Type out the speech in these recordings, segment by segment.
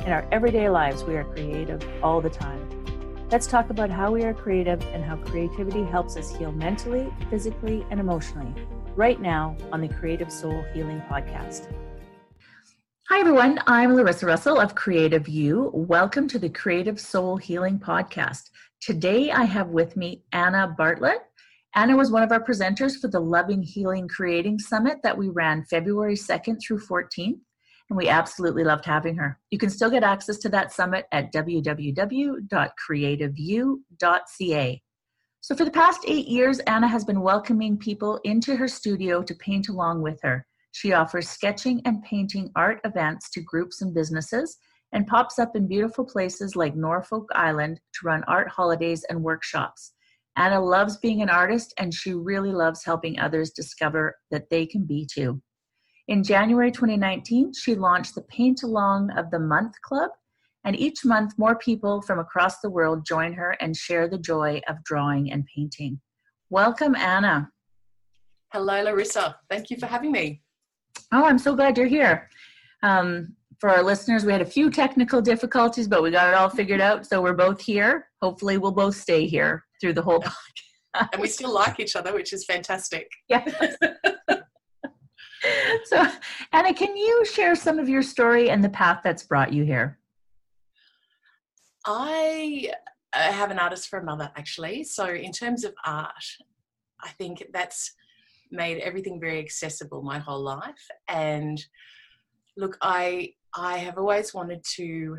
in our everyday lives. We are creative all the time. Let's talk about how we are creative and how creativity helps us heal mentally, physically, and emotionally right now on the Creative Soul Healing Podcast. Hi, everyone. I'm Larissa Russell of Creative You. Welcome to the Creative Soul Healing Podcast. Today I have with me Anna Bartlett. Anna was one of our presenters for the Loving Healing Creating Summit that we ran February 2nd through 14th and we absolutely loved having her. You can still get access to that summit at www.creativeyou.ca. So, for the past eight years, Anna has been welcoming people into her studio to paint along with her. She offers sketching and painting art events to groups and businesses and pops up in beautiful places like Norfolk Island to run art holidays and workshops. Anna loves being an artist and she really loves helping others discover that they can be too. In January 2019, she launched the Paint Along of the Month Club, and each month more people from across the world join her and share the joy of drawing and painting. Welcome, Anna. Hello, Larissa. Thank you for having me. Oh, I'm so glad you're here. Um, for our listeners, we had a few technical difficulties, but we got it all figured out. So we're both here. Hopefully, we'll both stay here through the whole podcast. And we still like each other, which is fantastic. Yeah. so, Anna, can you share some of your story and the path that's brought you here? I have an artist for a mother, actually. So, in terms of art, I think that's made everything very accessible my whole life. And look, I I have always wanted to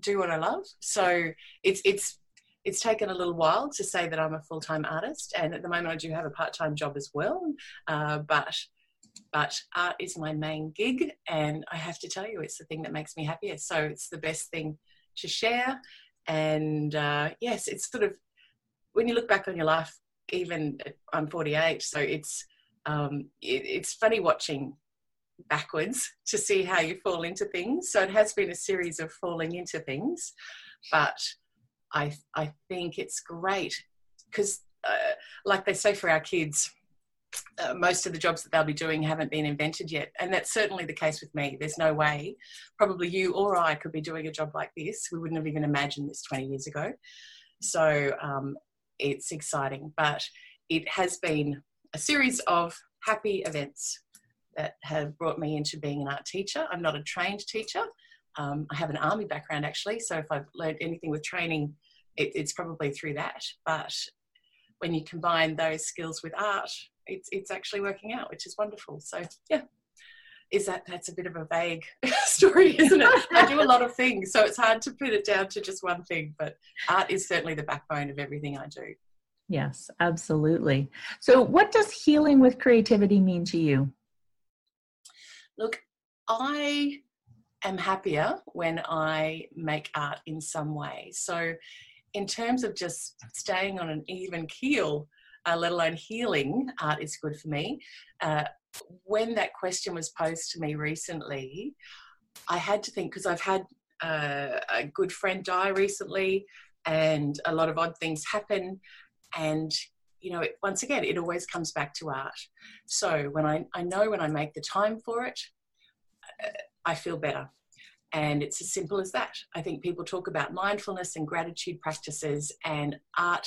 do what I love. So it's it's it's taken a little while to say that I'm a full time artist, and at the moment I do have a part time job as well. Uh, but but art is my main gig and i have to tell you it's the thing that makes me happiest so it's the best thing to share. And uh, yes it's sort of when you look back on your life even i'm 48 so it's um, it, it's funny watching backwards to see how you fall into things. So it has been a series of falling into things but i i think it's great because uh, like they say for our kids uh, most of the jobs that they'll be doing haven't been invented yet. And that's certainly the case with me. There's no way, probably you or I could be doing a job like this. We wouldn't have even imagined this 20 years ago. So um, it's exciting, but it has been a series of happy events that have brought me into being an art teacher. I'm not a trained teacher. Um, I have an army background actually, so if I've learned anything with training, it, it's probably through that. But when you combine those skills with art, it's it's actually working out, which is wonderful. So yeah, is that that's a bit of a vague story, isn't it? I do a lot of things, so it's hard to put it down to just one thing. But art is certainly the backbone of everything I do. Yes, absolutely. So, what does healing with creativity mean to you? Look, I am happier when I make art in some way. So, in terms of just staying on an even keel uh, let alone healing art is good for me. Uh, when that question was posed to me recently, I had to think because I've had uh, a good friend die recently and a lot of odd things happen. And, you know, it, once again, it always comes back to art. So when I, I know when I make the time for it, uh, I feel better. And it's as simple as that. I think people talk about mindfulness and gratitude practices, and art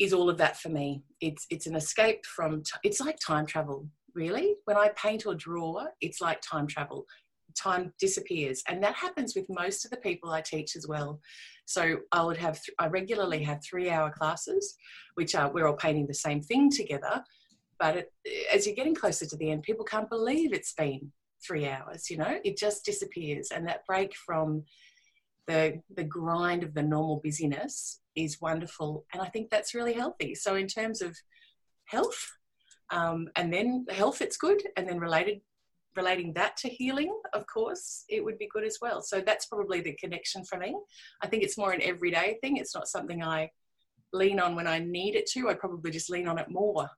is all of that for me. It's it's an escape from. T- it's like time travel, really. When I paint or draw, it's like time travel. Time disappears, and that happens with most of the people I teach as well. So I would have. Th- I regularly have three-hour classes, which are we're all painting the same thing together. But it, as you're getting closer to the end, people can't believe it's been three hours. You know, it just disappears, and that break from the the grind of the normal busyness is wonderful, and I think that's really healthy. So in terms of health, um, and then health, it's good, and then related relating that to healing, of course, it would be good as well. So that's probably the connection for me. I think it's more an everyday thing. It's not something I lean on when I need it to. I probably just lean on it more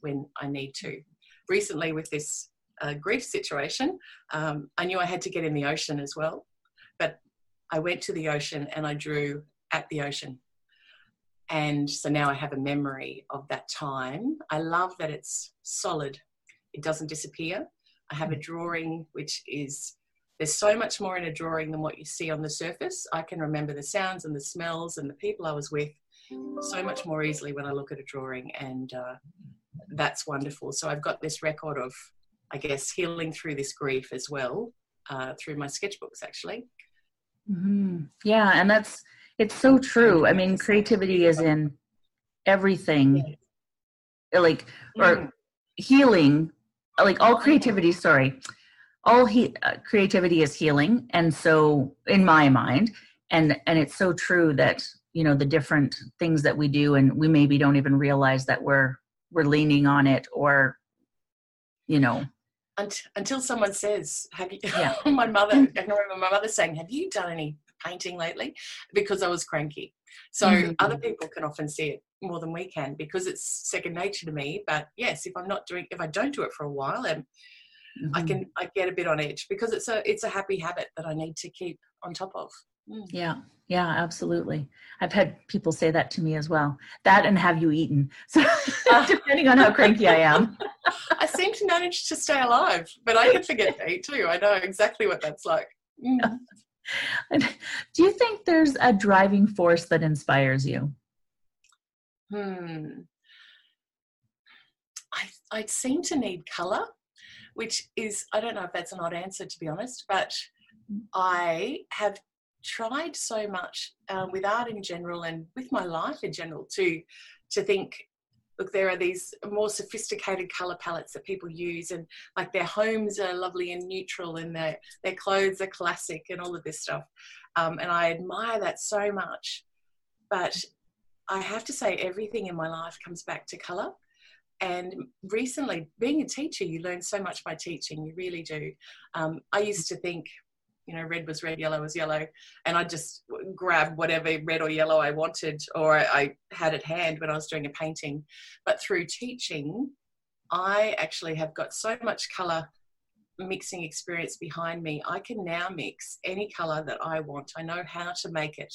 when I need to. Recently, with this uh, grief situation, um, I knew I had to get in the ocean as well. But I went to the ocean and I drew at the ocean. And so now I have a memory of that time. I love that it's solid, it doesn't disappear. I have a mm. drawing which is there's so much more in a drawing than what you see on the surface. I can remember the sounds and the smells and the people I was with so much more easily when I look at a drawing, and uh, that's wonderful. So I've got this record of, I guess, healing through this grief as well uh, through my sketchbooks, actually. Mm-hmm. Yeah, and that's it's so true. I mean, creativity is in everything, like or mm. healing, like all creativity. Sorry, all he, uh, creativity is healing, and so in my mind, and and it's so true that you know the different things that we do and we maybe don't even realize that we're we're leaning on it or you know until someone says have you yeah. my mother i can remember my mother saying have you done any painting lately because i was cranky so mm-hmm. other people can often see it more than we can because it's second nature to me but yes if i'm not doing if i don't do it for a while and mm-hmm. i can i get a bit on edge because it's a it's a happy habit that i need to keep on top of. Yeah yeah, absolutely. I've had people say that to me as well. That and have you eaten? So depending on how cranky I am. I seem to manage to stay alive, but I can forget to eat too. I know exactly what that's like. Mm. Do you think there's a driving force that inspires you? Hmm. I, I seem to need colour, which is, I don't know if that's an odd answer to be honest, but. I have tried so much um, with art in general and with my life in general too to think look there are these more sophisticated color palettes that people use and like their homes are lovely and neutral and their their clothes are classic and all of this stuff. Um, and i admire that so much. But i have to say everything in my life comes back to color. And recently being a teacher you learn so much by teaching you really do. Um, i used to think you know, red was red, yellow was yellow, and I just grab whatever red or yellow I wanted or I had at hand when I was doing a painting. But through teaching, I actually have got so much colour mixing experience behind me. I can now mix any colour that I want. I know how to make it,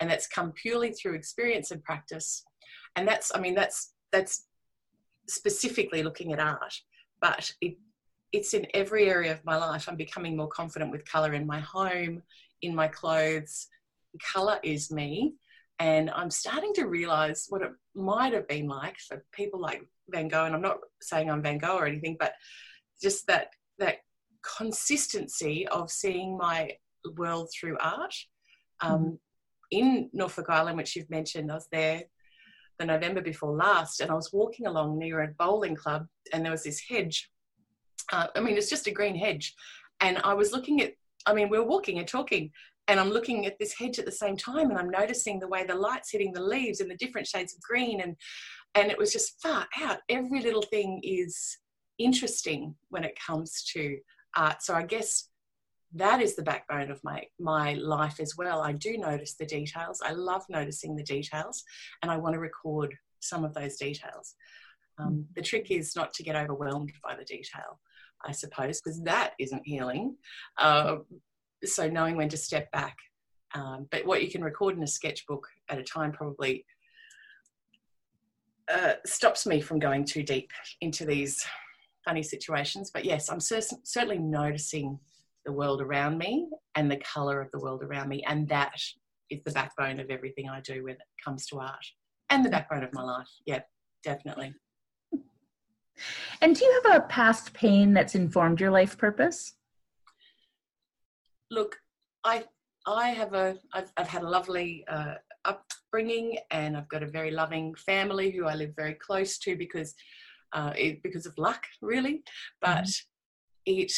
and that's come purely through experience and practice. And that's, I mean, that's that's specifically looking at art, but it it's in every area of my life. I'm becoming more confident with color in my home, in my clothes. Color is me. And I'm starting to realize what it might have been like for people like Van Gogh. And I'm not saying I'm Van Gogh or anything, but just that that consistency of seeing my world through art. Um, mm-hmm. In Norfolk Island, which you've mentioned, I was there the November before last, and I was walking along near a bowling club, and there was this hedge uh, I mean, it's just a green hedge. And I was looking at, I mean, we are walking and talking, and I'm looking at this hedge at the same time, and I'm noticing the way the light's hitting the leaves and the different shades of green, and and it was just far out. Every little thing is interesting when it comes to art. So I guess that is the backbone of my my life as well. I do notice the details. I love noticing the details, and I want to record some of those details. Um, the trick is not to get overwhelmed by the detail. I suppose, because that isn't healing. Uh, so knowing when to step back. Um, but what you can record in a sketchbook at a time probably uh, stops me from going too deep into these funny situations. But yes, I'm cer- certainly noticing the world around me and the colour of the world around me. And that is the backbone of everything I do when it comes to art and the backbone of my life. Yeah, definitely. And do you have a past pain that's informed your life purpose? Look, I I have a I've, I've had a lovely uh, upbringing, and I've got a very loving family who I live very close to because uh, it, because of luck, really. But mm-hmm. it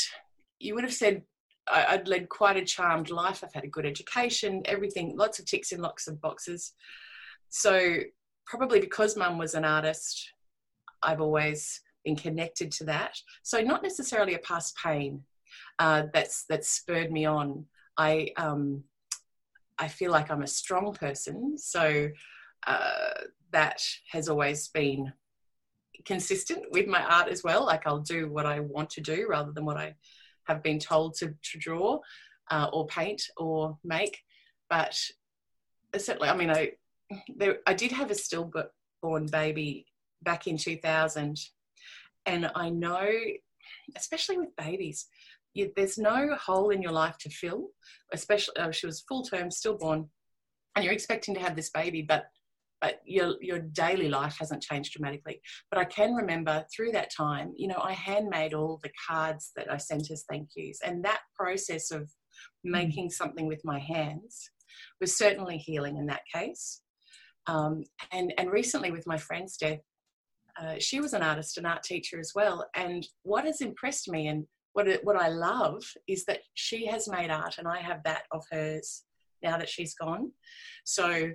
you would have said I, would led quite a charmed life. I've had a good education, everything, lots of ticks in lots of boxes. So probably because mum was an artist, I've always connected to that. So not necessarily a past pain uh, that's that's spurred me on. I um, I feel like I'm a strong person, so uh, that has always been consistent with my art as well. Like I'll do what I want to do rather than what I have been told to, to draw uh, or paint or make. But certainly, I mean, I there, I did have a stillborn baby back in 2000, and I know, especially with babies, you, there's no hole in your life to fill. Especially, uh, she was full term, stillborn, and you're expecting to have this baby, but but your your daily life hasn't changed dramatically. But I can remember through that time, you know, I handmade all the cards that I sent as thank yous, and that process of hmm. making something with my hands was certainly healing in that case. Um, and and recently with my friend's death, uh, she was an artist, an art teacher as well. And what has impressed me and what it, what I love is that she has made art, and I have that of hers now that she's gone. So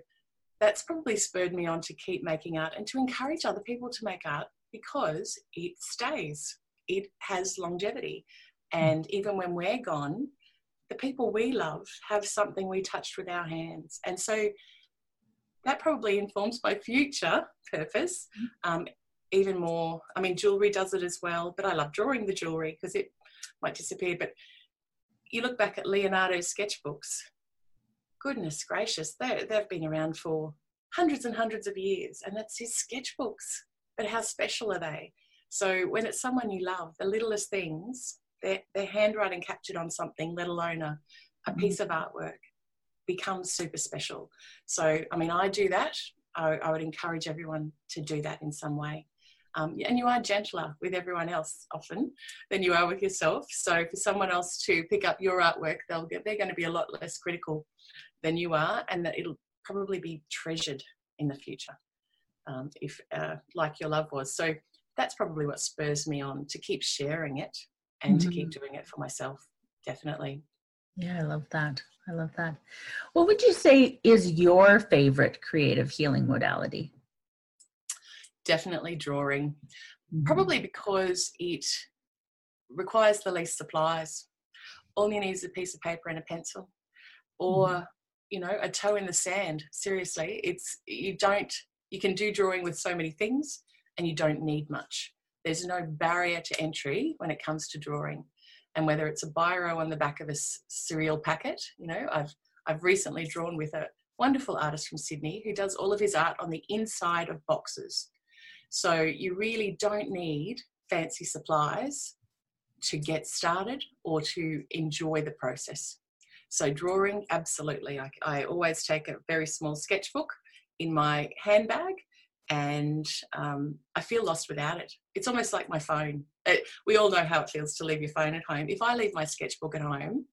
that's probably spurred me on to keep making art and to encourage other people to make art because it stays. It has longevity. And even when we're gone, the people we love have something we touched with our hands. And so that probably informs my future purpose um, even more. I mean, jewelry does it as well, but I love drawing the jewelry because it might disappear. But you look back at Leonardo's sketchbooks, goodness gracious, they, they've been around for hundreds and hundreds of years, and that's his sketchbooks. But how special are they? So when it's someone you love, the littlest things, their, their handwriting captured on something, let alone a, a mm-hmm. piece of artwork, becomes super special. So, I mean, I do that. I, I would encourage everyone to do that in some way. Um, and you are gentler with everyone else often than you are with yourself. So for someone else to pick up your artwork, they'll get, they're going to be a lot less critical than you are, and that it'll probably be treasured in the future, um, if uh, like your love was. So that's probably what spurs me on to keep sharing it and mm-hmm. to keep mm-hmm. doing it for myself. Definitely. Yeah, I love that. I love that. What would you say is your favorite creative healing modality? Definitely drawing. Mm-hmm. Probably because it requires the least supplies. All you need is a piece of paper and a pencil, or mm-hmm. you know, a toe in the sand. Seriously, it's you don't. You can do drawing with so many things, and you don't need much. There's no barrier to entry when it comes to drawing and whether it's a biro on the back of a cereal packet. You know, I've I've recently drawn with a wonderful artist from Sydney who does all of his art on the inside of boxes. So you really don't need fancy supplies to get started or to enjoy the process. So drawing, absolutely. I, I always take a very small sketchbook in my handbag and um, I feel lost without it. It's almost like my phone. It, we all know how it feels to leave your phone at home. If I leave my sketchbook at home,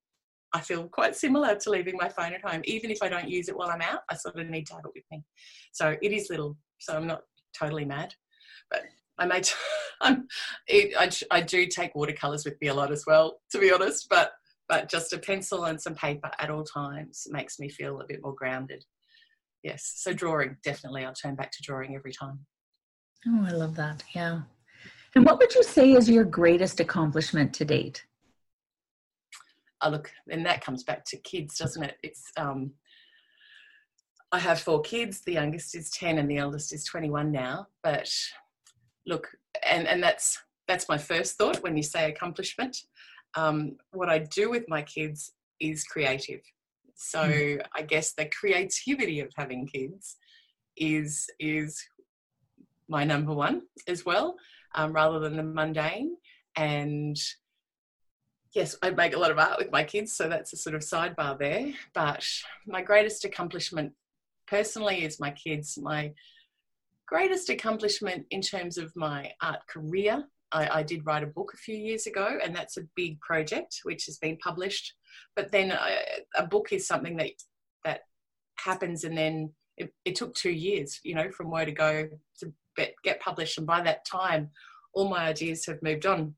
I feel quite similar to leaving my phone at home. Even if I don't use it while I'm out, I sort of need to have it with me. So it is little, so I'm not totally mad. But I may, I'm, it, I, I do take watercolors with me a lot as well, to be honest. But but just a pencil and some paper at all times makes me feel a bit more grounded. Yes so drawing definitely. I'll turn back to drawing every time. Oh i love that yeah. And what would you say is your greatest accomplishment to date? Oh look and that comes back to kids doesn't it? It's um i have four kids. The youngest is 10 and the eldest is 21 now but look and and that's that's my first thought when you say accomplishment um, what i do with my kids is creative so mm. I guess the creativity of having kids is is my number one as well, um, rather than the mundane. And yes, I make a lot of art with my kids, so that's a sort of sidebar there. But my greatest accomplishment personally is my kids. My greatest accomplishment in terms of my art career I, I, did write a book a few years ago, and that's a big project which has been published. But then uh, a book is something that that happens, and then it, it, took two years, you know, from where to go to get published. And by that time, all my ideas have moved on.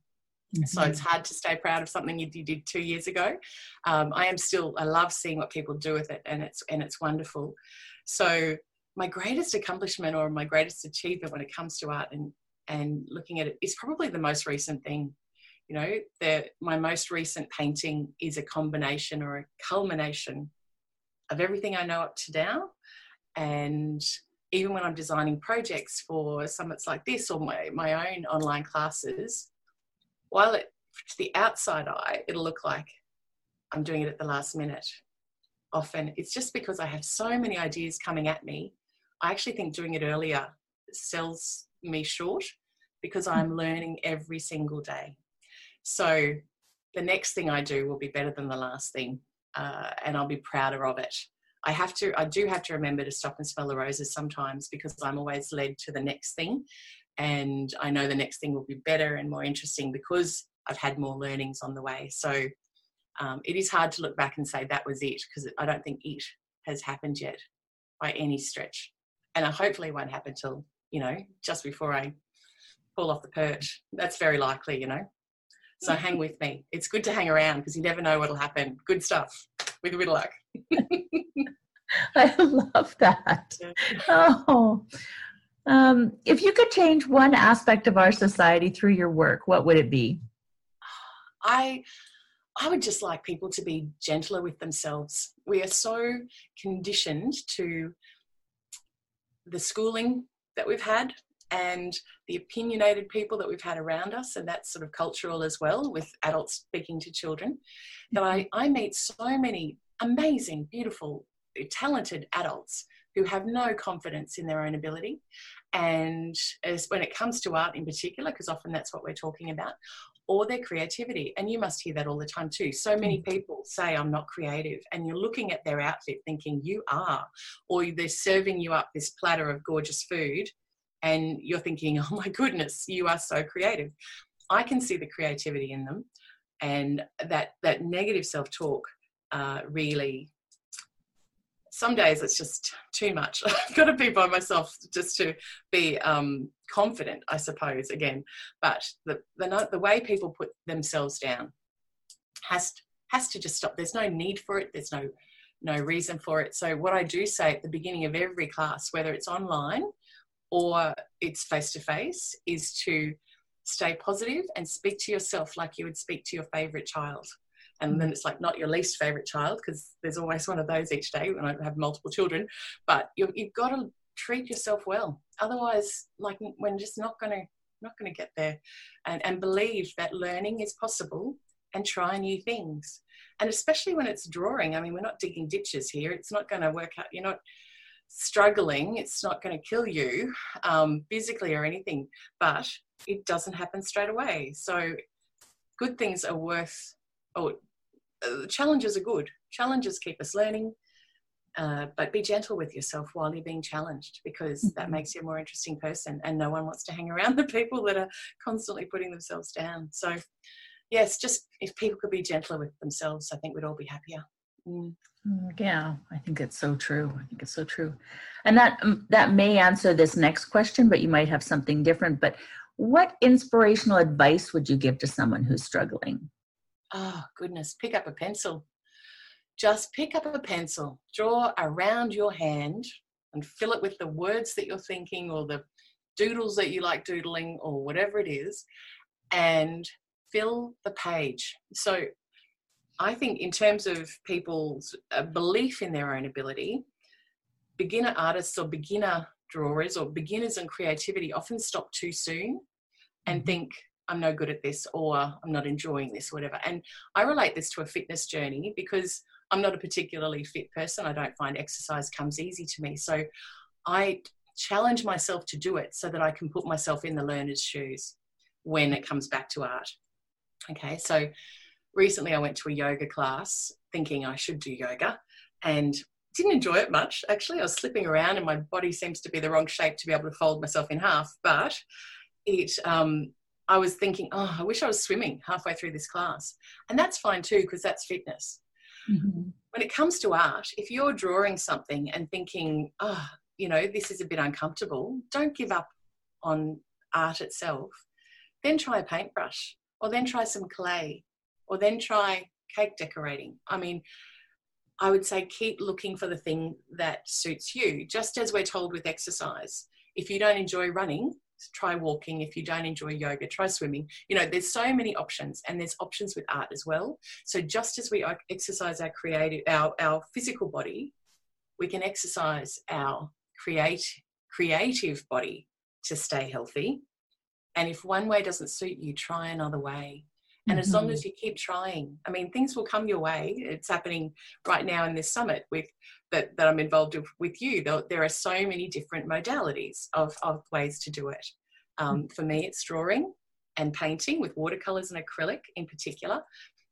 Mm-hmm. So it's hard to stay proud of something you did two years ago. Um, I am still, I love seeing what people do with it, and it's and it's wonderful. So my greatest accomplishment or my greatest achievement when it comes to art and and looking at it is probably the most recent thing. You know, my most recent painting is a combination or a culmination of everything I know up to now. And even when I'm designing projects for summits like this or my, my own online classes, while it, to the outside eye, it'll look like I'm doing it at the last minute. Often it's just because I have so many ideas coming at me. I actually think doing it earlier sells me short because I'm mm. learning every single day. So the next thing I do will be better than the last thing, uh, and I'll be prouder of it. I have to, I do have to remember to stop and smell the roses sometimes because I'm always led to the next thing, and I know the next thing will be better and more interesting because I've had more learnings on the way. So um, it is hard to look back and say that was it because I don't think it has happened yet by any stretch, and I hopefully won't happen till you know just before I fall off the perch. That's very likely, you know. So hang with me. It's good to hang around because you never know what'll happen. Good stuff with a bit of luck. I love that. Oh. Um, if you could change one aspect of our society through your work, what would it be? I I would just like people to be gentler with themselves. We are so conditioned to the schooling that we've had and the opinionated people that we've had around us, and that's sort of cultural as well with adults speaking to children, that I. I meet so many amazing, beautiful, talented adults who have no confidence in their own ability. And as when it comes to art in particular, because often that's what we're talking about, or their creativity. And you must hear that all the time too. So many mm. people say, I'm not creative. And you're looking at their outfit thinking, you are. Or they're serving you up this platter of gorgeous food and you're thinking, oh my goodness, you are so creative. I can see the creativity in them, and that that negative self talk uh, really. Some days it's just too much. I've got to be by myself just to be um, confident, I suppose. Again, but the, the the way people put themselves down has has to just stop. There's no need for it. There's no no reason for it. So what I do say at the beginning of every class, whether it's online or it's face to face is to stay positive and speak to yourself like you would speak to your favorite child and then it's like not your least favorite child because there's always one of those each day when I have multiple children. But you have got to treat yourself well. Otherwise, like we're just not going to not going to get there. And, and believe that learning is possible and try new things. And especially when it's drawing. I mean, we're not digging ditches here. It's not going to work out. You're not struggling, it's not going to kill you um, physically or anything, but it doesn't happen straight away. So, good things are worth, oh, uh, challenges are good. Challenges keep us learning, uh, but be gentle with yourself while you're being challenged because that mm-hmm. makes you a more interesting person. And no one wants to hang around the people that are constantly putting themselves down. So, yes, just if people could be gentler with themselves, I think we'd all be happier. Mm. mm. Yeah, I think it's so true. I think it's so true. And that um, that may answer this next question, but you might have something different. But what inspirational advice would you give to someone who's struggling? Oh, goodness, pick up a pencil. Just pick up a pencil, draw around your hand and fill it with the words that you're thinking or the doodles that you like doodling or whatever it is and fill the page. So I think, in terms of people's uh, belief in their own ability, beginner artists or beginner drawers or beginners in creativity often stop too soon and mm-hmm. think, I'm no good at this or I'm not enjoying this, whatever. And I relate this to a fitness journey because I'm not a particularly fit person. I don't find exercise comes easy to me. So I challenge myself to do it so that I can put myself in the learner's shoes when it comes back to art. Okay, so recently I went to a yoga class thinking I should do yoga and didn't enjoy it much actually. I was slipping around and my body seems to be the wrong shape to be able to fold myself in half. But it, um, I was thinking, oh, I wish I was swimming halfway through this class. And that's fine too, because that's fitness. Mm-hmm. When it comes to art, if you're drawing something and thinking, oh, you know, this is a bit uncomfortable, don't give up on art itself. Then try a paintbrush or then try some clay or then try cake decorating. I mean, I would say keep looking for the thing that suits you, just as we're told with exercise. If you don't enjoy running, try walking. If you don't enjoy yoga, try swimming. You know, there's so many options, and there's options with art as well. So just as we exercise our creative, our, our physical body, we can exercise our create creative body to stay healthy. And if one way doesn't suit you, try another way. And mm-hmm. as long mm-hmm. as you keep trying, I mean, things will come your way. It's happening right now in this summit with that, that I'm involved with, you. There, there are so many different modalities of, of ways to do it. Um, mm-hmm. for me, it's drawing and painting with watercolors and acrylic in particular.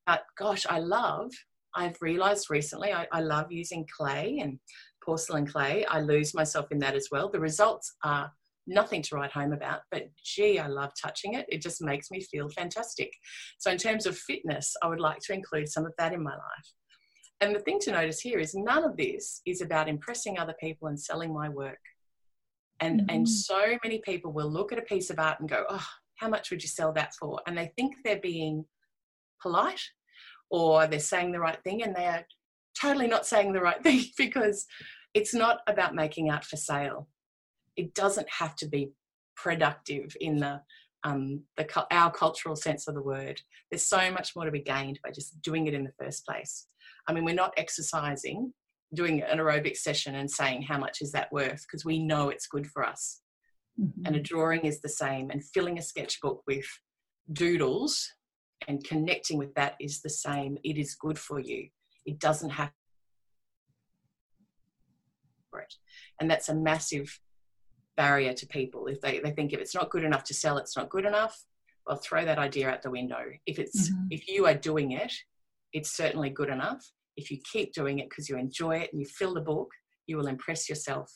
But gosh, I love, I've realized recently, I, I love using clay and porcelain clay. I lose myself in that as well. The results are nothing to write home about, but gee, I love touching it. It just makes me feel fantastic. So, in terms of fitness, I would like to include some of that in my life. And the thing to notice here is none of this is about impressing other people and selling my work. And, mm-hmm. and so many people will look at a piece of art and go, oh, how much would you sell that for? And they think they're being polite or they're saying the right thing and they are totally not saying the right thing because it's not about making art for sale it doesn't have to be productive in the um, the our cultural sense of the word. There's so much more to be gained by just doing it in the first place. I mean, we're not exercising, doing an aerobic session and saying how much is that worth because we know it's good for us. Mm-hmm. And a drawing is the same, and filling a sketchbook with doodles and connecting with that is the same. It is good for you. It doesn't have for it. And that's a massive barrier to people. If they, they think if it's not good enough to sell, it's not good enough, well, throw that idea out the window. If it's mm-hmm. if you are doing it, it's certainly good enough. If you keep doing it because you enjoy it and you fill the book, you will impress yourself.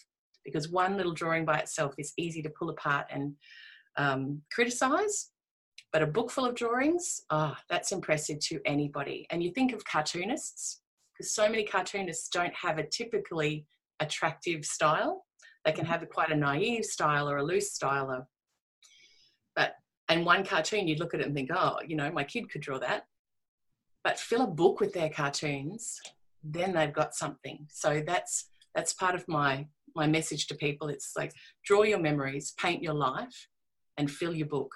Because one little drawing by itself is easy to pull apart and um, criticize, but a book full of drawings, ah, oh, that's impressive to anybody. And you think of cartoonists, because so many cartoonists don't have a typically attractive style. They can have quite a naive style or a loose style but and one cartoon you'd look at it and think, oh, you know, my kid could draw that. But fill a book with their cartoons, then they've got something. So that's that's part of my my message to people. It's like draw your memories, paint your life, and fill your book.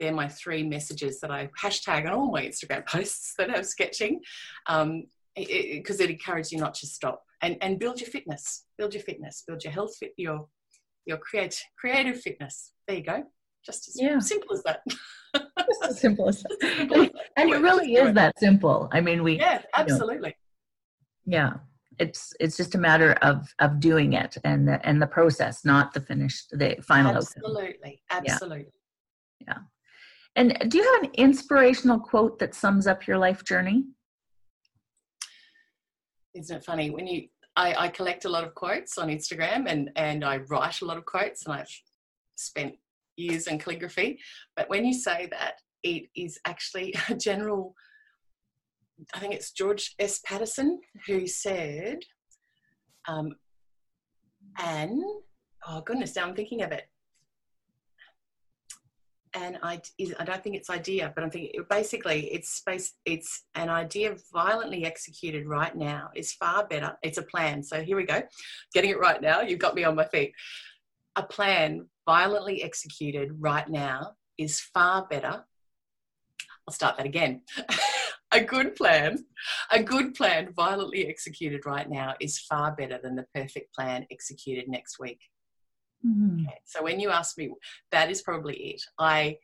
They're my three messages that I hashtag on all my Instagram posts that have sketching, because um, it, it, it encourages you not to stop and and build your fitness build your fitness build your health fit your your create creative fitness. There you go. Just as yeah. simple as that. Just as simple as that. And it really is that simple. I mean we yeah absolutely you know, yeah. It's it's just a matter of of doing it and the and the process not the finished the final absolutely outcome. absolutely. Yeah. yeah. And do you have an inspirational quote that sums up your life journey isn't it funny when you I, I, collect a lot of quotes on Instagram and and I write a lot of quotes and I've spent years in calligraphy. But when you say that, it is actually a general. I think it's George S. Patterson who said, um, "Anne, oh goodness, now I'm thinking of it an idea. I don't think it's idea, but I'm thinking basically it's space. It's an idea violently executed right now is far better. It's a plan. So here we go, getting it right now. You've got me on my feet. A plan violently executed right now is far better. I'll start that again. a good plan, a good plan violently executed right now is far better than the perfect plan executed next week. Mm-hmm. Okay. So when you ask me, that is probably it. I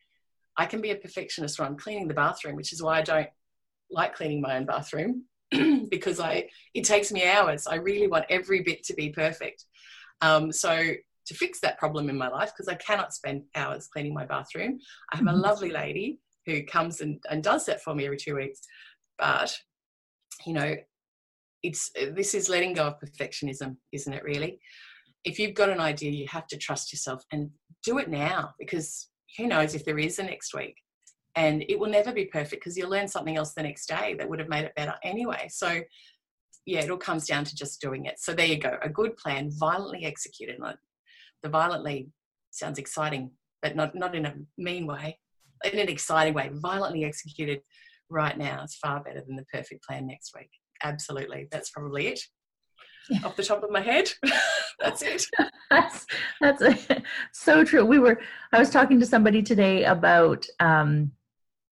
I can be a perfectionist when I'm cleaning the bathroom, which is why I don't like cleaning my own bathroom because I it takes me hours. I really want every bit to be perfect. Um, so to fix that problem in my life, because I cannot spend hours cleaning my bathroom, I have mm-hmm. a lovely lady who comes and, and does that for me every two weeks. But you know, it's this is letting go of perfectionism, isn't it? Really, if you've got an idea, you have to trust yourself and do it now because who knows if there is a next week. And it will never be perfect because you'll learn something else the next day that would have made it better anyway. So, yeah, it all comes down to just doing it. So, there you go. A good plan, violently executed. The violently sounds exciting, but not, not in a mean way, in an exciting way. Violently executed right now is far better than the perfect plan next week. Absolutely. That's probably it. Off the top of my head. that's it. that's that's a, so true. We were I was talking to somebody today about um,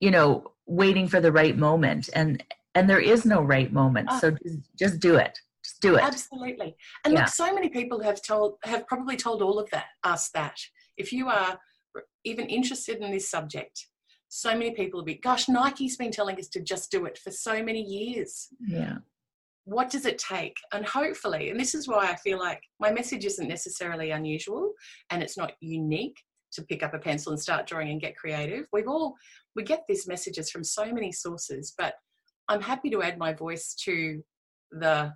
you know waiting for the right moment, and and there is no right moment. Oh. So just, just do it. Just do it. Absolutely. And yeah. look, so many people have told have probably told all of that us that if you are even interested in this subject, so many people will be, gosh, Nike's been telling us to just do it for so many years. Yeah what does it take? And hopefully, and this is why I feel like my message isn't necessarily unusual and it's not unique to pick up a pencil and start drawing and get creative. We've all, we get these messages from so many sources, but I'm happy to add my voice to the,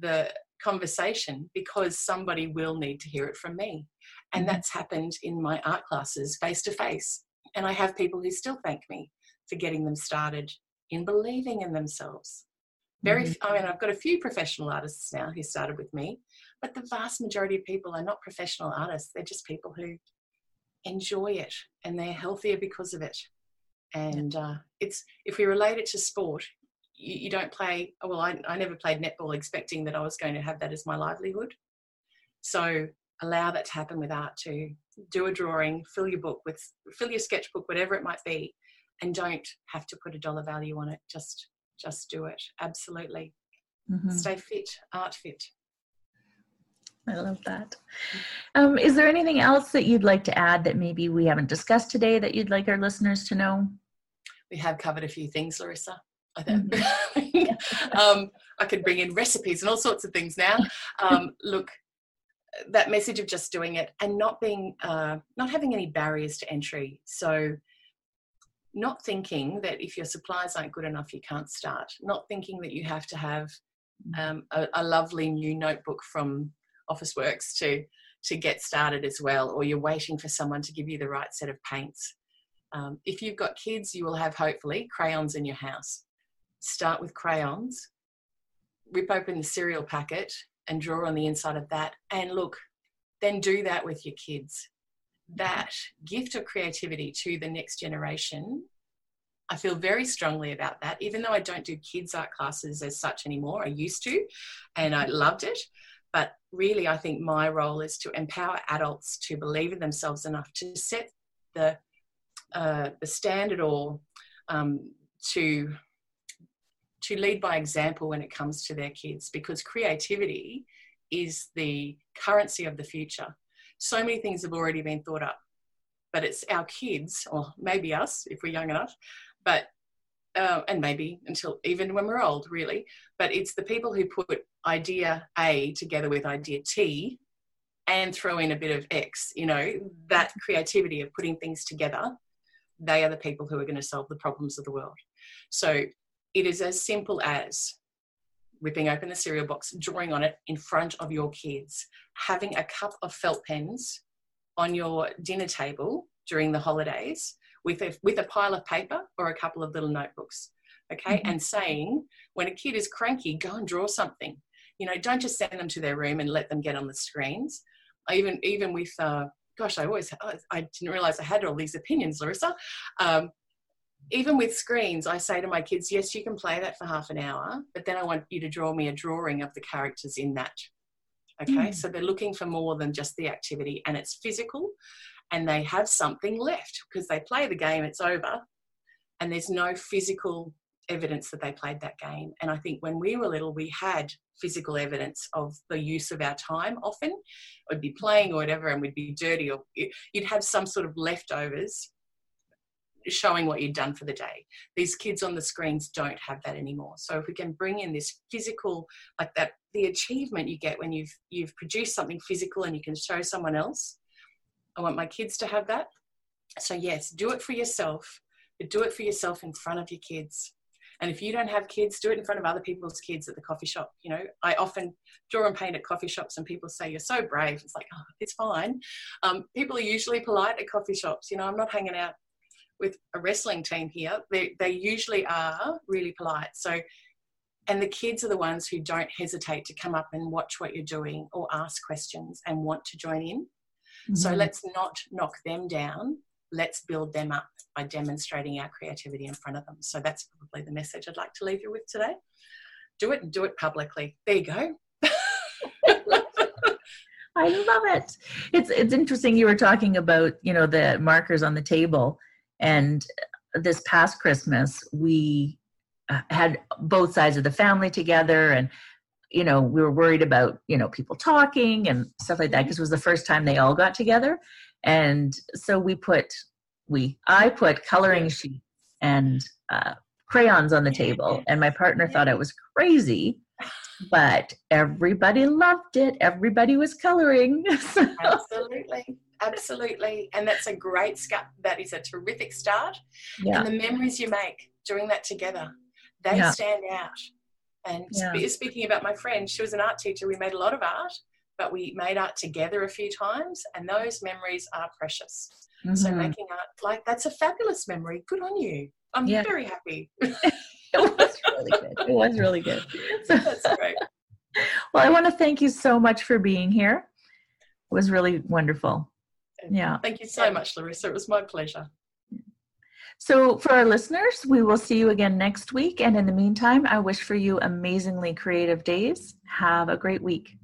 the conversation because somebody will need to hear it from me. And mm-hmm. that's happened in my art classes face to face. And I have people who still thank me for getting them started in believing in themselves very, mm-hmm. I mean, I've got a few professional artists now who started with me, but the vast majority of people are not professional artists. They're just people who enjoy it and they're healthier because of it. And uh, it's if we relate it to sport, you, you don't play. Well, I, I never played netball expecting that I was going to have that as my livelihood. So allow that to happen with art too. Do a drawing, fill your book with, fill your sketchbook, whatever it might be, and don't have to put a dollar value on it. Just just do it. Absolutely. Mm-hmm. Stay fit, art fit. I love that. Um, is there anything else that you'd like to add that maybe we haven't discussed today that you'd like our listeners to know? We have covered a few things, Larissa. I think mm-hmm. um, I could bring in recipes and all sorts of things now. Um, look, that message of just doing it and not being, uh, not having any barriers to entry. So not thinking that if your supplies aren't good enough, you can't start. Not thinking that you have to have mm. um, a, a, lovely new notebook from Officeworks to to get started as well, or you're waiting for someone to give you the right set of paints. Um, if you've got kids, you will have hopefully crayons in your house. Start with crayons, rip open the cereal packet and draw on the inside of that. And look, then do that with your kids that gift of creativity to the next generation I feel very strongly about that, even though I don't do kids' art classes as such anymore. I used to, and I loved it. But really, I think my role is to empower adults to believe in themselves enough to set the uh, the standard or um, to to lead by example when it comes to their kids, because creativity is the currency of the future so many things have already been thought up but it's our kids or maybe us if we're young enough but uh, and maybe until even when we're old really but it's the people who put idea a together with idea t and throw in a bit of x you know that creativity of putting things together they are the people who are going to solve the problems of the world. So it is as simple as ripping open the cereal box, drawing on it in front of your kids, having a cup of felt pens on your dinner table during the holidays with a, with a pile of paper or a couple of little notebooks. Okay, mm-hmm. and saying when a kid is cranky, go and draw something. You know, don't just send them to their room and let them get on the screens. Even even with uh, gosh, I always I didn't realize I had all these opinions, Larissa. Um, even with screens, I say to my kids, yes, you can play that for half an hour, but then I want you to draw me a drawing of the characters in that. Okay, mm. so they're looking for more than just the activity and it's physical and they have something left because they play the game, it's over, and there's no physical evidence that they played that game. And I think when we were little, we had physical evidence of the use of our time often. We'd be playing or whatever and we'd be dirty or you'd have some sort of leftovers showing what you've done for the day. These kids on the screens don't have that anymore. So if we can bring in this physical, like that, the achievement you get when you've you've produced something physical and you can show someone else. I want my kids to have that. So yes, do it for yourself, but do it for yourself in front of your kids. And if you don't have kids, do it in front of other people's kids at the coffee shop. You know, I often draw and paint at coffee shops, and people say, You're so brave. It's like, Oh, it's fine. Um, people are usually polite at coffee shops. You know, I'm not hanging out with a wrestling team here, they, they usually are really polite. So, and the kids are the ones who don't hesitate to come up and watch what you're doing or ask questions and want to join in. Mm-hmm. So let's not knock them down. Let's build them up by demonstrating our creativity in front of them. So that's probably the message I'd like to leave you with today. Do it and do it publicly. There you go. I love it. It's it's interesting. You were talking about you know the markers on the table, and this past Christmas we uh, had both sides of the family together, and you know we were worried about you know people talking and stuff like that because it was the first time they all got together, and so we put we I put coloring sheets and uh, crayons on the table, and my partner thought I was crazy but everybody loved it. Everybody was coloring. Absolutely. Absolutely. And that's a great start. That is a terrific start. Yeah. And the memories you make doing that together, they yeah. stand out. And yeah. speaking about my friend, she was an art teacher. We made a lot of art, but we made art together a few times, and those memories are precious. Mm-hmm. So making art, like that's a fabulous memory. Good on you. I'm yeah. very happy. it was really good. It was really good. So, That's great. Well, I want to thank you so much for being here. It was really wonderful. Yeah. Thank you so much, Larissa. It was my pleasure. So, for our listeners, we will see you again next week. And in the meantime, I wish for you amazingly creative days. Have a great week.